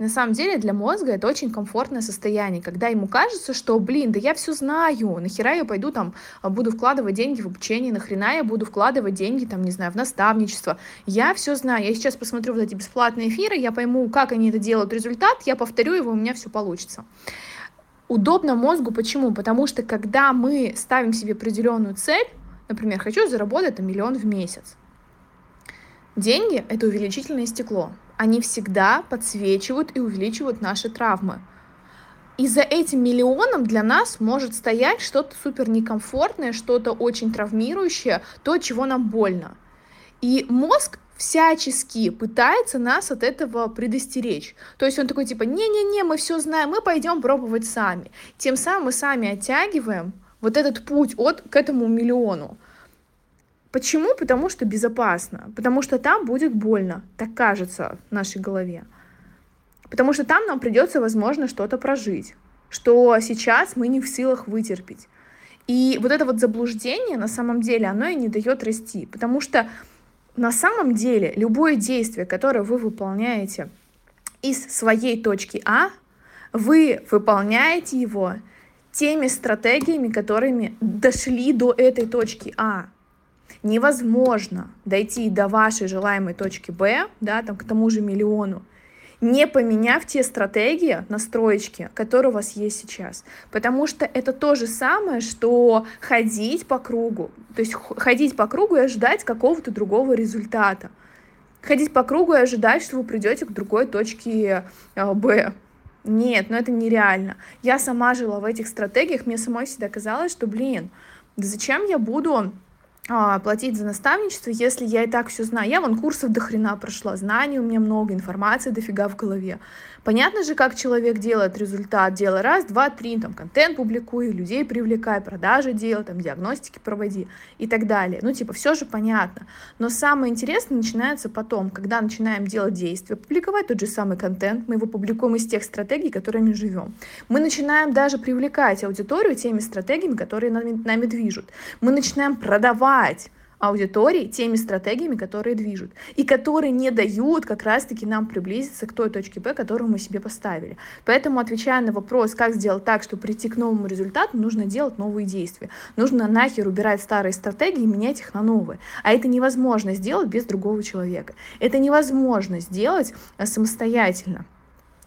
На самом деле для мозга это очень комфортное состояние, когда ему кажется, что, блин, да я все знаю, нахера я пойду там, а, буду вкладывать деньги в обучение, нахрена я буду вкладывать деньги там, не знаю, в наставничество. Я все знаю, я сейчас посмотрю вот эти бесплатные эфиры, я пойму, как они это делают, результат, я повторю его, у меня все получится. Удобно мозгу, почему? Потому что когда мы ставим себе определенную цель, например, хочу заработать там, миллион в месяц, деньги — это увеличительное стекло они всегда подсвечивают и увеличивают наши травмы. И за этим миллионом для нас может стоять что-то супер некомфортное, что-то очень травмирующее, то, чего нам больно. И мозг всячески пытается нас от этого предостеречь. То есть он такой типа, не-не-не, мы все знаем, мы пойдем пробовать сами. Тем самым мы сами оттягиваем вот этот путь от, к этому миллиону. Почему? Потому что безопасно. Потому что там будет больно. Так кажется в нашей голове. Потому что там нам придется, возможно, что-то прожить, что сейчас мы не в силах вытерпеть. И вот это вот заблуждение, на самом деле, оно и не дает расти. Потому что на самом деле любое действие, которое вы выполняете из своей точки А, вы выполняете его теми стратегиями, которыми дошли до этой точки А невозможно дойти до вашей желаемой точки Б, да, там, к тому же миллиону, не поменяв те стратегии, настроечки, которые у вас есть сейчас. Потому что это то же самое, что ходить по кругу. То есть ходить по кругу и ожидать какого-то другого результата. Ходить по кругу и ожидать, что вы придете к другой точке э, Б. Нет, ну это нереально. Я сама жила в этих стратегиях, мне самой всегда казалось, что, блин, да зачем я буду платить за наставничество, если я и так все знаю. Я вон курсов до хрена прошла, знаний у меня много, информации дофига в голове. Понятно же, как человек делает результат. Делай раз, два, три, там, контент публикуй, людей привлекай, продажи делай, там, диагностики проводи и так далее. Ну, типа, все же понятно. Но самое интересное начинается потом, когда начинаем делать действия, публиковать тот же самый контент, мы его публикуем из тех стратегий, которыми живем. Мы начинаем даже привлекать аудиторию теми стратегиями, которые нами, нами движут. Мы начинаем продавать аудитории теми стратегиями, которые движут и которые не дают как раз-таки нам приблизиться к той точке Б, которую мы себе поставили. Поэтому, отвечая на вопрос, как сделать так, чтобы прийти к новому результату, нужно делать новые действия. Нужно нахер убирать старые стратегии и менять их на новые. А это невозможно сделать без другого человека. Это невозможно сделать э, самостоятельно.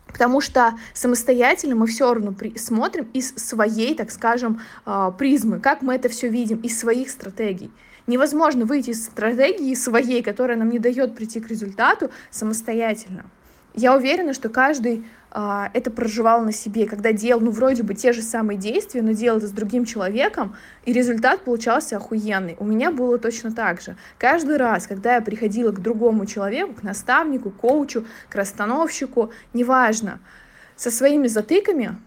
Потому что самостоятельно мы все равно при, смотрим из своей, так скажем, э, призмы, как мы это все видим, из своих стратегий. Невозможно выйти из стратегии своей, которая нам не дает прийти к результату самостоятельно. Я уверена, что каждый а, это проживал на себе, когда делал, ну, вроде бы те же самые действия, но делал это с другим человеком, и результат получался охуенный. У меня было точно так же. Каждый раз, когда я приходила к другому человеку, к наставнику, коучу, к расстановщику, неважно, со своими затыками,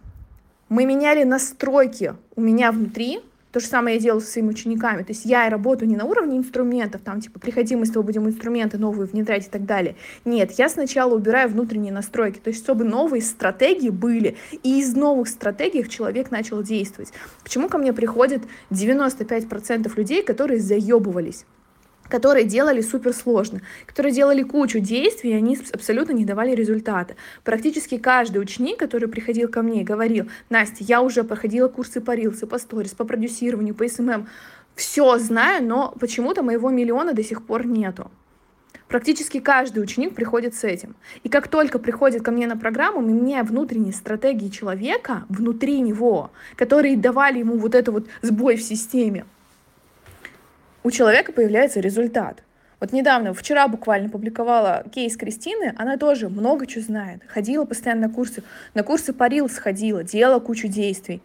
мы меняли настройки у меня внутри, то же самое я делаю со своими учениками. То есть я работаю не на уровне инструментов, там, типа, приходи, мы с тобой будем инструменты новые внедрять и так далее. Нет, я сначала убираю внутренние настройки, то есть чтобы новые стратегии были, и из новых стратегий человек начал действовать. Почему ко мне приходит 95% людей, которые заебывались? Которые делали суперсложно, которые делали кучу действий, и они абсолютно не давали результата. Практически каждый ученик, который приходил ко мне говорил, Настя, я уже проходила курсы по рилсу, по сторис, по продюсированию, по SMM, все знаю, но почему-то моего миллиона до сих пор нету. Практически каждый ученик приходит с этим. И как только приходит ко мне на программу, мне внутренние стратегии человека, внутри него, которые давали ему вот это вот сбой в системе, у человека появляется результат. Вот недавно, вчера буквально публиковала кейс Кристины, она тоже много чего знает, ходила постоянно на курсы, на курсы парил сходила, делала кучу действий.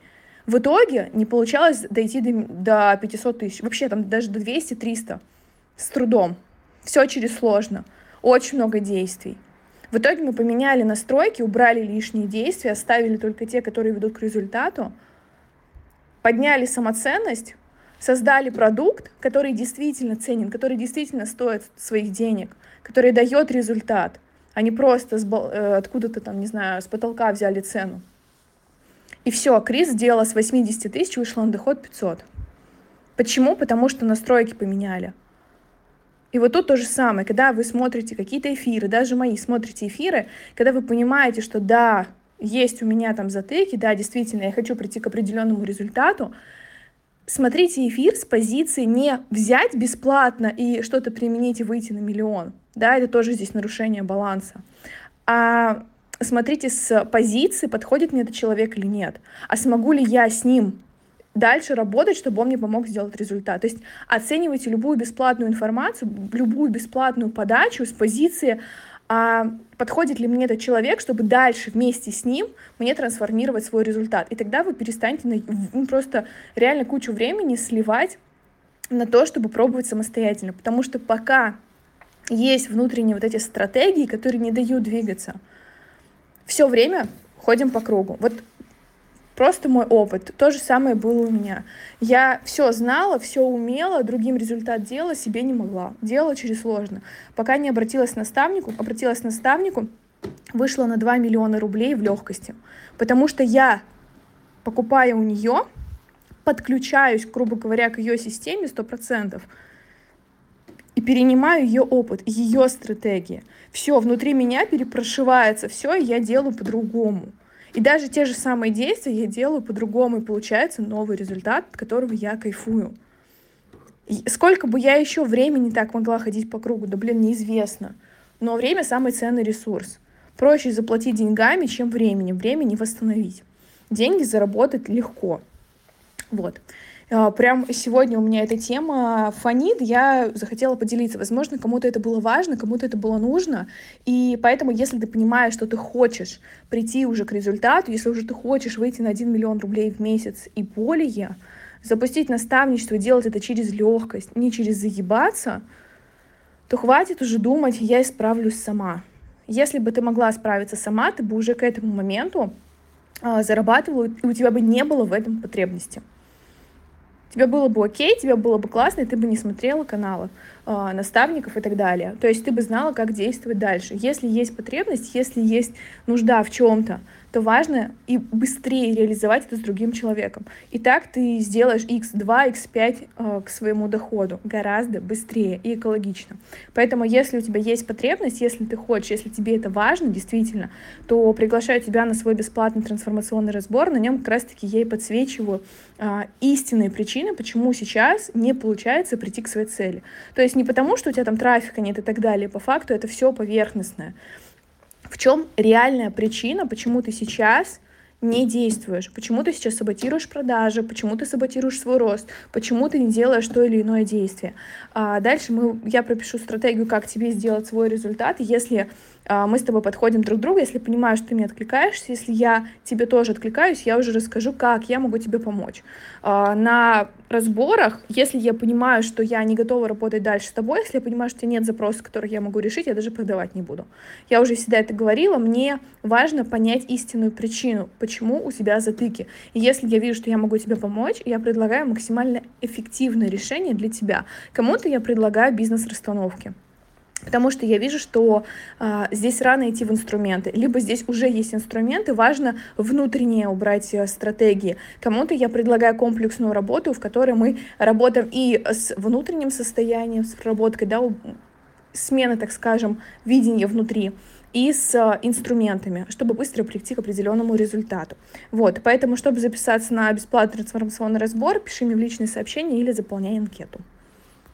В итоге не получалось дойти до, до 500 тысяч, вообще там даже до 200-300 с трудом. Все через сложно, очень много действий. В итоге мы поменяли настройки, убрали лишние действия, оставили только те, которые ведут к результату, подняли самоценность, создали продукт, который действительно ценен, который действительно стоит своих денег, который дает результат, а не просто э, откуда-то там, не знаю, с потолка взяли цену. И все, Крис сделала с 80 тысяч, вышла на доход 500. Почему? Потому что настройки поменяли. И вот тут то же самое, когда вы смотрите какие-то эфиры, даже мои, смотрите эфиры, когда вы понимаете, что да, есть у меня там затыки, да, действительно, я хочу прийти к определенному результату, смотрите эфир с позиции не взять бесплатно и что-то применить и выйти на миллион, да, это тоже здесь нарушение баланса, а смотрите с позиции, подходит мне этот человек или нет, а смогу ли я с ним дальше работать, чтобы он мне помог сделать результат. То есть оценивайте любую бесплатную информацию, любую бесплатную подачу с позиции а подходит ли мне этот человек, чтобы дальше вместе с ним мне трансформировать свой результат. И тогда вы перестанете ну, просто реально кучу времени сливать на то, чтобы пробовать самостоятельно. Потому что пока есть внутренние вот эти стратегии, которые не дают двигаться, все время ходим по кругу. Вот Просто мой опыт. То же самое было у меня. Я все знала, все умела, другим результат делала, себе не могла. Делала через сложно. Пока не обратилась к наставнику, обратилась к наставнику, вышла на 2 миллиона рублей в легкости. Потому что я, покупая у нее, подключаюсь, грубо говоря, к ее системе 100%, и перенимаю ее опыт, ее стратегии. Все внутри меня перепрошивается, все, и я делаю по-другому. И даже те же самые действия я делаю по-другому, и получается новый результат, от которого я кайфую. И сколько бы я еще времени так могла ходить по кругу, да блин, неизвестно. Но время самый ценный ресурс. Проще заплатить деньгами, чем временем. Время не восстановить. Деньги заработать легко. Вот. А, прям сегодня у меня эта тема фонит, я захотела поделиться. Возможно, кому-то это было важно, кому-то это было нужно. И поэтому, если ты понимаешь, что ты хочешь прийти уже к результату, если уже ты хочешь выйти на 1 миллион рублей в месяц и более, запустить наставничество, делать это через легкость, не через заебаться, то хватит уже думать, я исправлюсь сама. Если бы ты могла справиться сама, ты бы уже к этому моменту а, зарабатывала, и у тебя бы не было в этом потребности тебе было бы окей, тебе было бы классно, и ты бы не смотрела каналы наставников и так далее. То есть ты бы знала, как действовать дальше. Если есть потребность, если есть нужда в чем-то, то важно и быстрее реализовать это с другим человеком. И так ты сделаешь x2, x5 э, к своему доходу гораздо быстрее и экологично. Поэтому если у тебя есть потребность, если ты хочешь, если тебе это важно действительно, то приглашаю тебя на свой бесплатный трансформационный разбор. На нем как раз-таки я и подсвечиваю э, истинные причины, почему сейчас не получается прийти к своей цели. То есть не потому, что у тебя там трафика нет и так далее. По факту это все поверхностное. В чем реальная причина, почему ты сейчас не действуешь, почему ты сейчас саботируешь продажи, почему ты саботируешь свой рост, почему ты не делаешь то или иное действие. А дальше мы, я пропишу стратегию, как тебе сделать свой результат. Если мы с тобой подходим друг к другу, если понимаю, что ты мне откликаешься, если я тебе тоже откликаюсь, я уже расскажу, как я могу тебе помочь. А, на разборах, если я понимаю, что я не готова работать дальше с тобой, если я понимаю, что нет запросов, которые я могу решить, я даже продавать не буду. Я уже всегда это говорила, мне важно понять истинную причину, почему у тебя затыки. И если я вижу, что я могу тебе помочь, я предлагаю максимально эффективное решение для тебя. Кому-то я предлагаю бизнес-расстановки. Потому что я вижу, что а, здесь рано идти в инструменты. Либо здесь уже есть инструменты, важно внутреннее убрать э, стратегии. Кому-то я предлагаю комплексную работу, в которой мы работаем и с внутренним состоянием, с проработкой, да, смены, так скажем, видения внутри и с э, инструментами, чтобы быстро прийти к определенному результату. Вот, поэтому, чтобы записаться на бесплатный трансформационный разбор, пиши мне в личные сообщения или заполняй анкету.